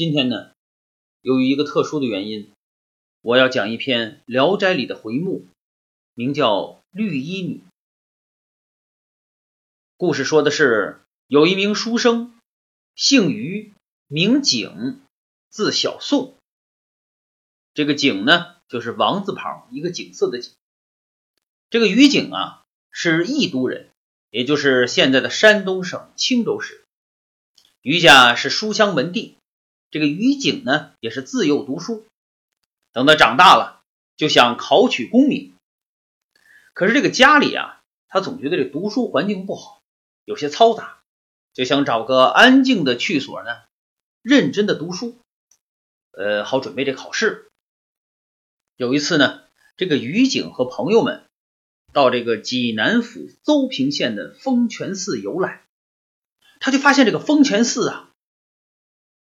今天呢，由于一个特殊的原因，我要讲一篇《聊斋》里的回目，名叫《绿衣女》。故事说的是，有一名书生，姓于，名景，字小宋。这个景呢，就是王字旁一个景色的景。这个于景啊，是益都人，也就是现在的山东省青州市。于家是书香门第。这个于景呢，也是自幼读书，等他长大了，就想考取功名。可是这个家里啊，他总觉得这读书环境不好，有些嘈杂，就想找个安静的去所呢，认真的读书，呃，好准备这考试。有一次呢，这个于景和朋友们到这个济南府邹平县的丰泉寺游览，他就发现这个丰泉寺啊。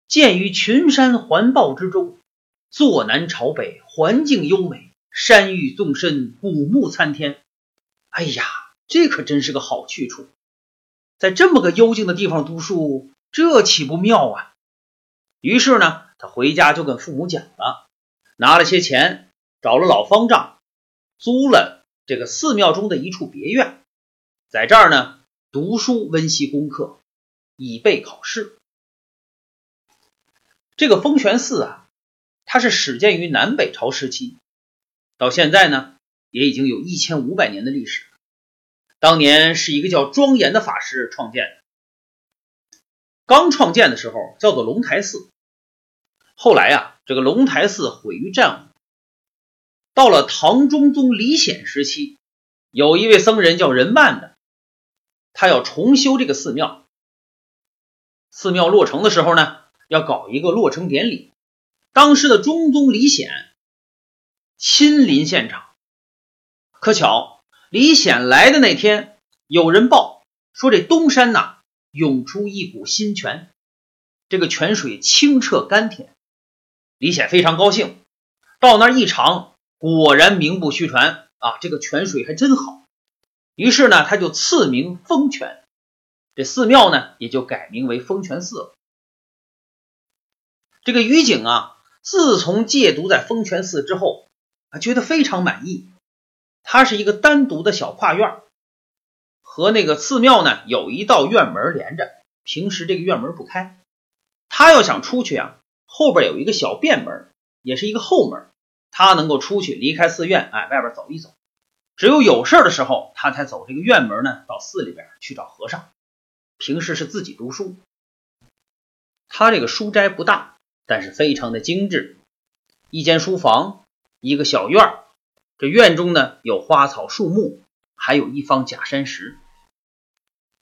建于群山环抱之中，坐南朝北，环境优美，山郁纵深，古木参天。哎呀，这可真是个好去处！在这么个幽静的地方读书，这岂不妙啊？于是呢，他回家就跟父母讲了，拿了些钱，找了老方丈，租了这个寺庙中的一处别院，在这儿呢读书温习功课，以备考试。这个丰泉寺啊，它是始建于南北朝时期，到现在呢，也已经有一千五百年的历史。当年是一个叫庄严的法师创建的，刚创建的时候叫做龙台寺，后来啊，这个龙台寺毁于战火。到了唐中宗李显时期，有一位僧人叫任曼的，他要重修这个寺庙。寺庙落成的时候呢。要搞一个落成典礼，当时的中宗李显亲临现场。可巧李显来的那天，有人报说这东山呐涌出一股新泉，这个泉水清澈甘甜。李显非常高兴，到那儿一尝，果然名不虚传啊，这个泉水还真好。于是呢，他就赐名丰泉，这寺庙呢也就改名为丰泉寺了。这个于景啊，自从戒毒在丰泉寺之后，啊，觉得非常满意。他是一个单独的小跨院，和那个寺庙呢有一道院门连着。平时这个院门不开，他要想出去啊，后边有一个小便门，也是一个后门，他能够出去离开寺院，哎，外边走一走。只有有事的时候，他才走这个院门呢，到寺里边去找和尚。平时是自己读书，他这个书斋不大。但是非常的精致，一间书房，一个小院儿。这院中呢有花草树木，还有一方假山石。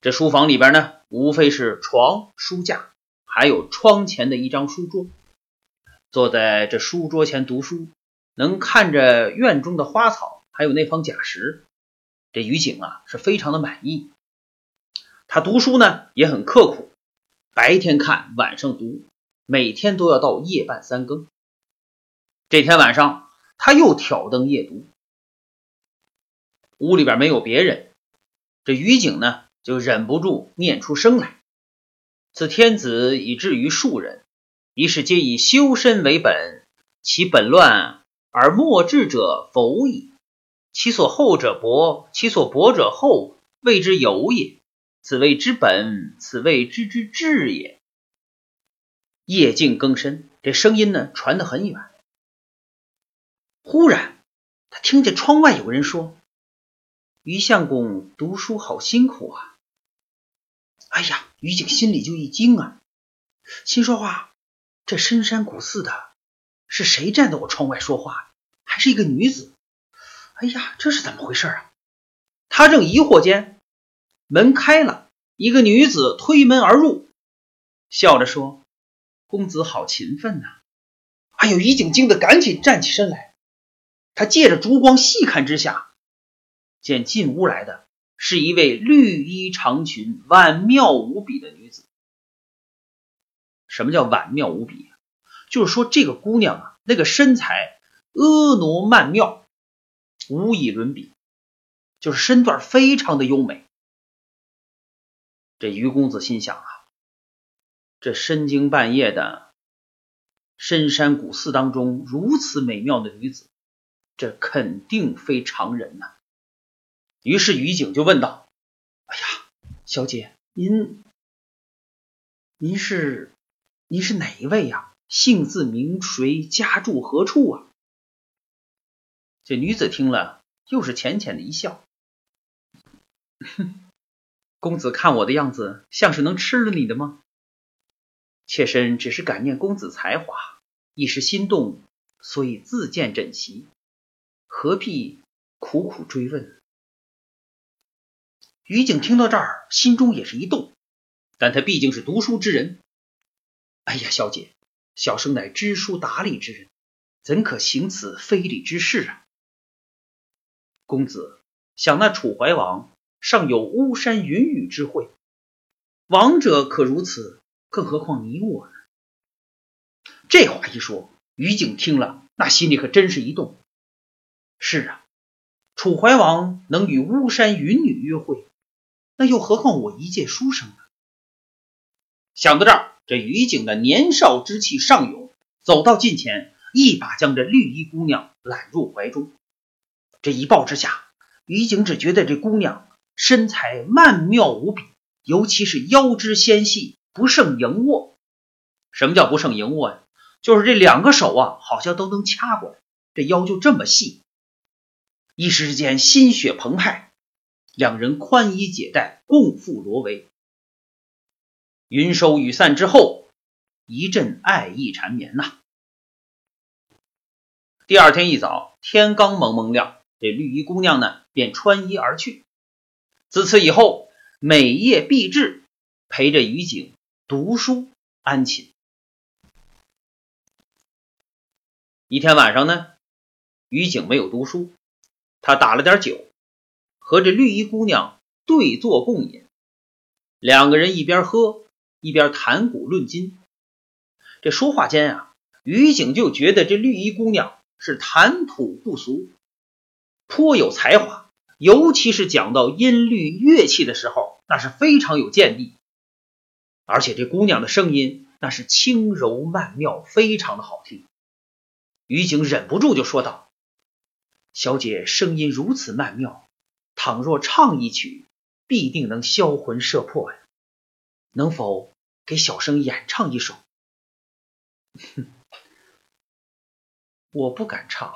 这书房里边呢，无非是床、书架，还有窗前的一张书桌。坐在这书桌前读书，能看着院中的花草，还有那方假石，这于景啊是非常的满意。他读书呢也很刻苦，白天看，晚上读。每天都要到夜半三更。这天晚上，他又挑灯夜读。屋里边没有别人，这于景呢就忍不住念出声来：“此天子以至于庶人，一是皆以修身为本，其本乱而莫治者否矣。其所厚者薄，其所薄者厚，谓之有也。此谓之本，此谓之之治也。”夜静更深，这声音呢传得很远。忽然，他听见窗外有人说：“于相公读书好辛苦啊！”哎呀，于景心里就一惊啊，心说话：“这深山古寺的，是谁站在我窗外说话？还是一个女子？哎呀，这是怎么回事啊？”他正疑惑间，门开了，一个女子推门而入，笑着说。公子好勤奋呐！哎呦，于景惊得赶紧站起身来。他借着烛光细看之下，见进屋来的是一位绿衣长裙、婉妙无比的女子。什么叫婉妙无比？就是说这个姑娘啊，那个身材婀娜曼妙，无以伦比，就是身段非常的优美。这于公子心想啊。这深更半夜的，深山古寺当中如此美妙的女子，这肯定非常人呐。于是于景就问道：“哎呀，小姐，您您是您是哪一位呀？姓字名谁？家住何处啊？”这女子听了，又是浅浅的一笑：“，公子看我的样子，像是能吃了你的吗？”妾身只是感念公子才华，一时心动，所以自荐枕席，何必苦苦追问？于景听到这儿，心中也是一动，但他毕竟是读书之人。哎呀，小姐，小生乃知书达理之人，怎可行此非礼之事啊？公子想那楚怀王尚有巫山云雨之会，王者可如此。更何况你我呢？这话一说，于景听了，那心里可真是一动。是啊，楚怀王能与巫山云女约会，那又何况我一介书生呢？想到这儿，这于景的年少之气上涌，走到近前，一把将这绿衣姑娘揽入怀中。这一抱之下，于景只觉得这姑娘身材曼妙无比，尤其是腰肢纤细。不胜盈握，什么叫不胜盈握呀？就是这两个手啊，好像都能掐过来，这腰就这么细。一时之间心血澎湃，两人宽衣解带，共赴罗围。云收雨散之后，一阵爱意缠绵呐。第二天一早，天刚蒙蒙亮，这绿衣姑娘呢便穿衣而去。自此以后，每夜必至，陪着于景。读书安寝。一天晚上呢，于景没有读书，他打了点酒，和这绿衣姑娘对坐共饮。两个人一边喝一边谈古论今。这说话间啊，于景就觉得这绿衣姑娘是谈吐不俗，颇有才华，尤其是讲到音律乐器的时候，那是非常有见地。而且这姑娘的声音那是轻柔曼妙，非常的好听。于景忍不住就说道：“小姐声音如此曼妙，倘若唱一曲，必定能销魂摄魄呀！能否给小生演唱一首？”“哼，我不敢唱，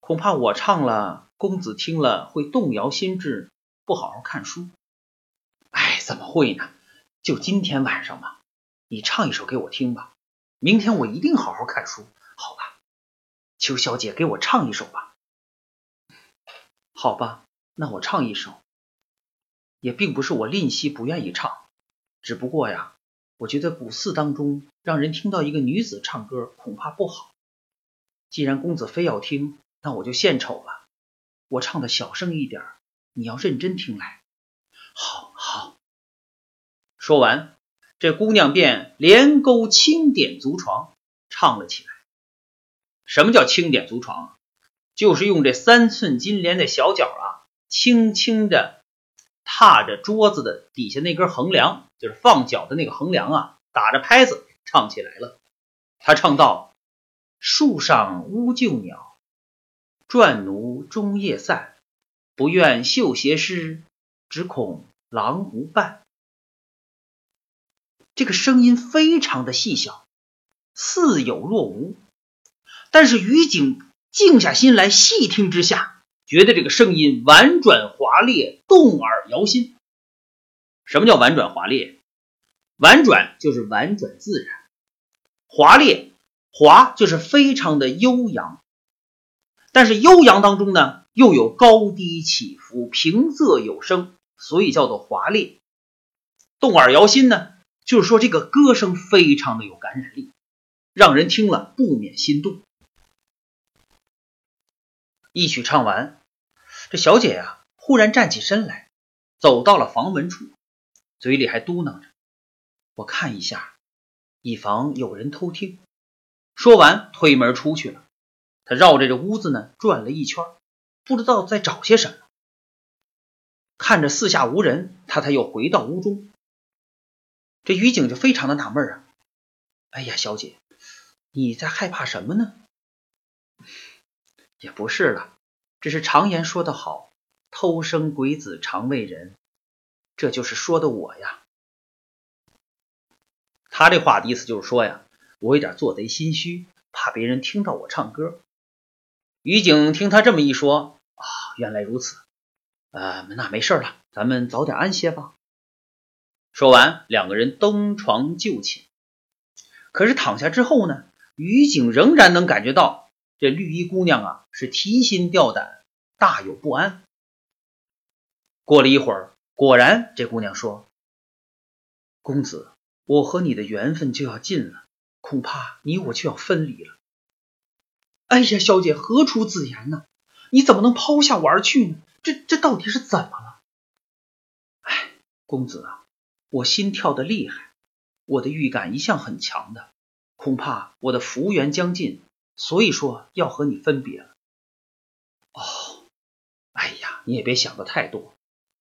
恐怕我唱了，公子听了会动摇心智，不好好看书。”“哎，怎么会呢？”就今天晚上吧，你唱一首给我听吧。明天我一定好好看书，好吧？求小姐给我唱一首吧。好吧，那我唱一首。也并不是我吝惜不愿意唱，只不过呀，我觉得古寺当中让人听到一个女子唱歌恐怕不好。既然公子非要听，那我就献丑了。我唱的小声一点，你要认真听来。好好。说完，这姑娘便连勾轻点足床，唱了起来。什么叫轻点足床啊？就是用这三寸金莲的小脚啊，轻轻的踏着桌子的底下那根横梁，就是放脚的那个横梁啊，打着拍子唱起来了。他唱道：“树上乌旧鸟，转奴终夜散。不愿绣鞋湿，只恐郎无伴。”这个声音非常的细小，似有若无，但是于景静下心来细听之下，觉得这个声音婉转华丽，动耳摇心。什么叫婉转华丽？婉转就是婉转自然，华丽华就是非常的悠扬，但是悠扬当中呢，又有高低起伏，平仄有声，所以叫做华丽。动耳摇心呢？就是说，这个歌声非常的有感染力，让人听了不免心动。一曲唱完，这小姐呀忽然站起身来，走到了房门处，嘴里还嘟囔着：“我看一下，以防有人偷听。”说完，推门出去了。他绕着这屋子呢转了一圈，不知道在找些什么。看着四下无人，他才又回到屋中。这于景就非常的纳闷啊！哎呀，小姐，你在害怕什么呢？也不是了，只是常言说得好，偷生鬼子常为人，这就是说的我呀。他这话的意思就是说呀，我有点做贼心虚，怕别人听到我唱歌。于景听他这么一说，啊，原来如此，呃，那没事了，咱们早点安歇吧。说完，两个人登床就寝。可是躺下之后呢，于景仍然能感觉到这绿衣姑娘啊是提心吊胆，大有不安。过了一会儿，果然这姑娘说：“公子。”我和你的缘分就要尽了，恐怕你我就要分离了。哎呀，小姐何出此言呢？你怎么能抛下我而去呢？这这到底是怎么了？哎，公子啊，我心跳的厉害，我的预感一向很强的，恐怕我的福缘将尽，所以说要和你分别了。哦，哎呀，你也别想的太多，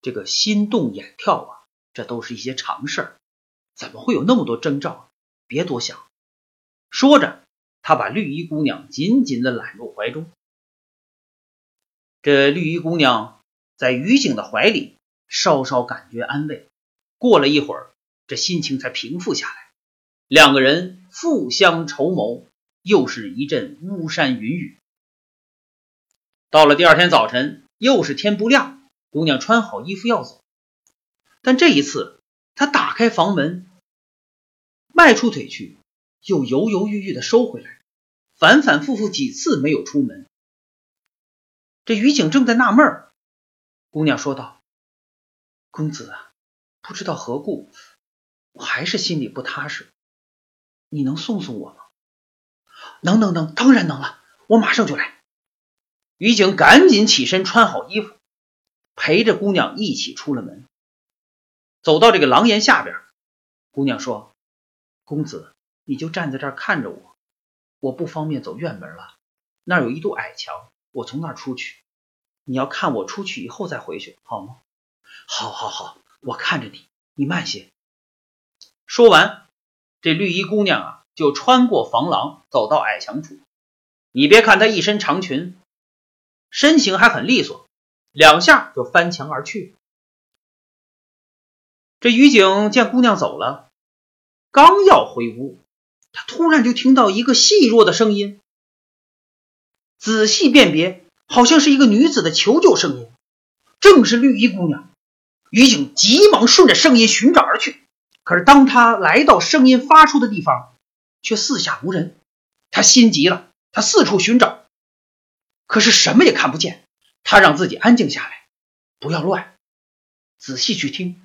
这个心动眼跳啊，这都是一些常事儿。怎么会有那么多征兆？别多想。说着，他把绿衣姑娘紧紧的揽入怀中。这绿衣姑娘在于景的怀里稍稍感觉安慰。过了一会儿，这心情才平复下来。两个人互相筹谋，又是一阵巫山云雨。到了第二天早晨，又是天不亮，姑娘穿好衣服要走，但这一次。她打开房门，迈出腿去，又犹犹豫豫的收回来，反反复复几次没有出门。这于景正在纳闷儿，姑娘说道：“公子啊，不知道何故，我还是心里不踏实。你能送送我吗？”“能能能，当然能了，我马上就来。”于景赶紧起身穿好衣服，陪着姑娘一起出了门。走到这个廊檐下边，姑娘说：“公子，你就站在这儿看着我，我不方便走院门了。那儿有一堵矮墙，我从那儿出去。你要看我出去以后再回去，好吗？”“好，好，好，我看着你，你慢些。”说完，这绿衣姑娘啊，就穿过房廊，走到矮墙处。你别看她一身长裙，身形还很利索，两下就翻墙而去。这于景见姑娘走了，刚要回屋，他突然就听到一个细弱的声音。仔细辨别，好像是一个女子的求救声音，正是绿衣姑娘。于景急忙顺着声音寻找而去，可是当他来到声音发出的地方，却四下无人。他心急了，他四处寻找，可是什么也看不见。他让自己安静下来，不要乱，仔细去听。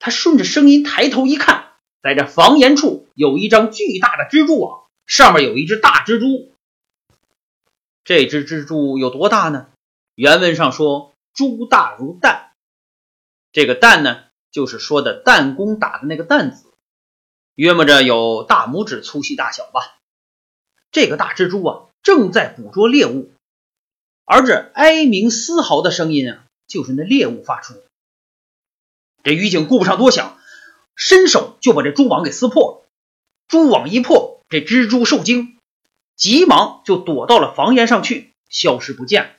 他顺着声音抬头一看，在这房檐处有一张巨大的蜘蛛网，上面有一只大蜘蛛。这只蜘蛛有多大呢？原文上说“猪大如蛋”，这个“弹”呢，就是说的弹弓打的那个“弹”子，约摸着有大拇指粗细大小吧。这个大蜘蛛啊，正在捕捉猎物，而这哀鸣嘶嚎的声音啊，就是那猎物发出。这于警顾不上多想，伸手就把这蛛网给撕破了。蛛网一破，这蜘蛛受惊，急忙就躲到了房檐上去，消失不见了。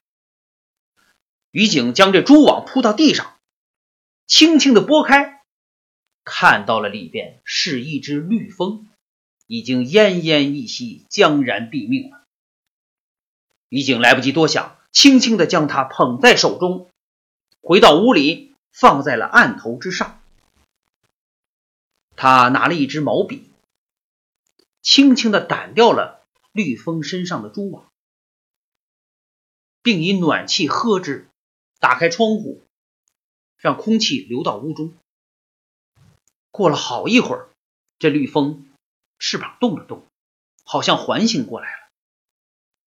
于警将这蛛网铺到地上，轻轻的拨开，看到了里边是一只绿蜂，已经奄奄一息，将然毙命了。于景来不及多想，轻轻的将它捧在手中，回到屋里。放在了案头之上，他拿了一支毛笔，轻轻的掸掉了绿蜂身上的蛛网，并以暖气呵之，打开窗户，让空气流到屋中。过了好一会儿，这绿蜂翅膀动了动，好像缓醒过来了。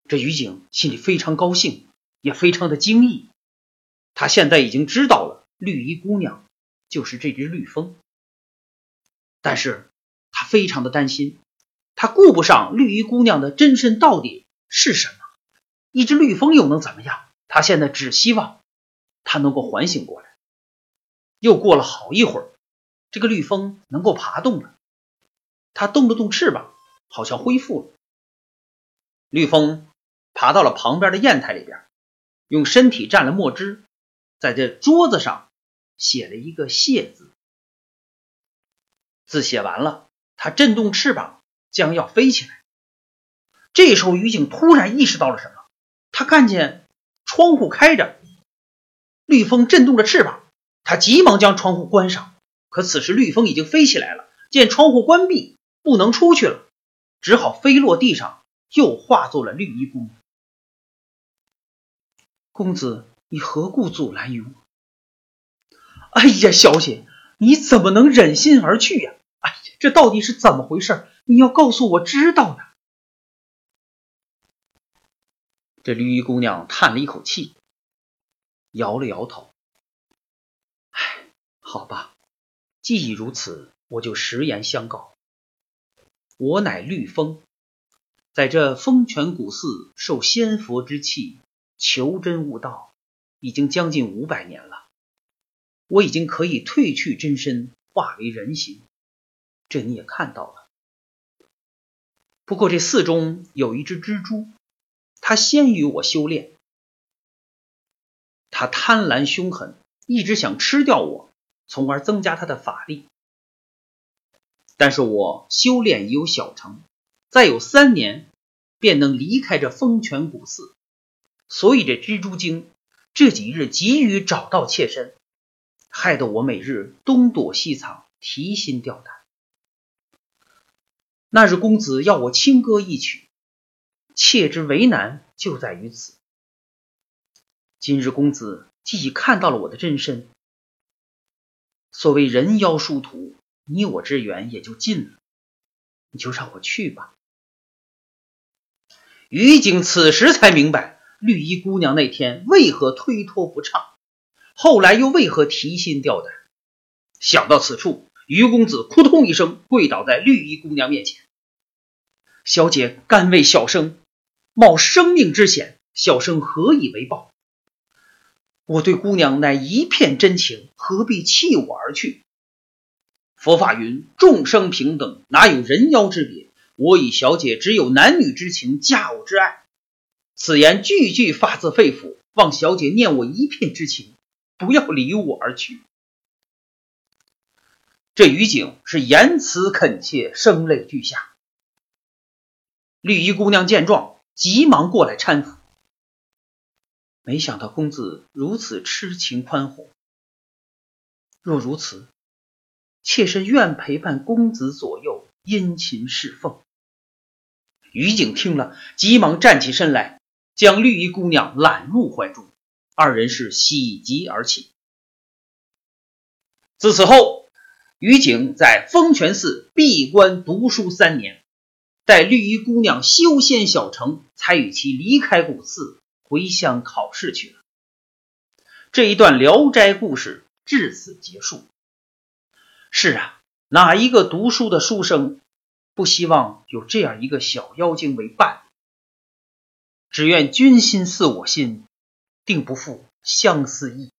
这于景心里非常高兴，也非常的惊异，他现在已经知道了。绿衣姑娘就是这只绿蜂，但是他非常的担心，他顾不上绿衣姑娘的真身到底是什么，一只绿蜂又能怎么样？他现在只希望她能够唤醒过来。又过了好一会儿，这个绿蜂能够爬动了，它动了动翅膀，好像恢复了，绿风爬到了旁边的砚台里边，用身体蘸了墨汁，在这桌子上写了一个“谢”字。字写完了，他震动翅膀，将要飞起来。这时候，于景突然意识到了什么，他看见窗户开着，绿风震动着翅膀，他急忙将窗户关上。可此时，绿风已经飞起来了，见窗户关闭，不能出去了，只好飞落地上，又化作了绿衣姑娘。公子，你何故阻拦于我？哎呀，小姐，你怎么能忍心而去呀？哎呀，这到底是怎么回事？你要告诉我知道的。这绿衣姑娘叹了一口气，摇了摇头。好吧，既已如此，我就实言相告。我乃绿风，在这风泉古寺受仙佛之气，求真悟道，已经将近五百年了。我已经可以褪去真身，化为人形，这你也看到了。不过这寺中有一只蜘蛛。它先于我修炼，他贪婪凶狠，一直想吃掉我，从而增加他的法力。但是我修炼已有小成，再有三年，便能离开这风泉古寺。所以这蜘蛛精这几日急于找到妾身，害得我每日东躲西藏，提心吊胆。那日公子要我轻歌一曲。妾之为难就在于此。今日公子既已看到了我的真身，所谓人妖殊途，你我之缘也就尽了。你就让我去吧。于景此时才明白绿衣姑娘那天为何推脱不畅，后来又为何提心吊胆。想到此处，于公子扑通一声跪倒在绿衣姑娘面前：“小姐，甘为小生。”冒生命之险，小生何以为报？我对姑娘乃一片真情，何必弃我而去？佛法云：众生平等，哪有人妖之别？我与小姐只有男女之情，佳偶之爱。此言句句发自肺腑，望小姐念我一片之情，不要离我而去。这于景是言辞恳切，声泪俱下。绿衣姑娘见状。急忙过来搀扶，没想到公子如此痴情宽宏。若如此，妾身愿陪伴公子左右，殷勤侍奉。于景听了，急忙站起身来，将绿衣姑娘揽入怀中，二人是喜极而泣。自此后，于景在风泉寺闭关读书三年。待绿衣姑娘修仙小成，才与其离开古寺，回乡考试去了。这一段《聊斋》故事至此结束。是啊，哪一个读书的书生不希望有这样一个小妖精为伴？只愿君心似我心，定不负相思意。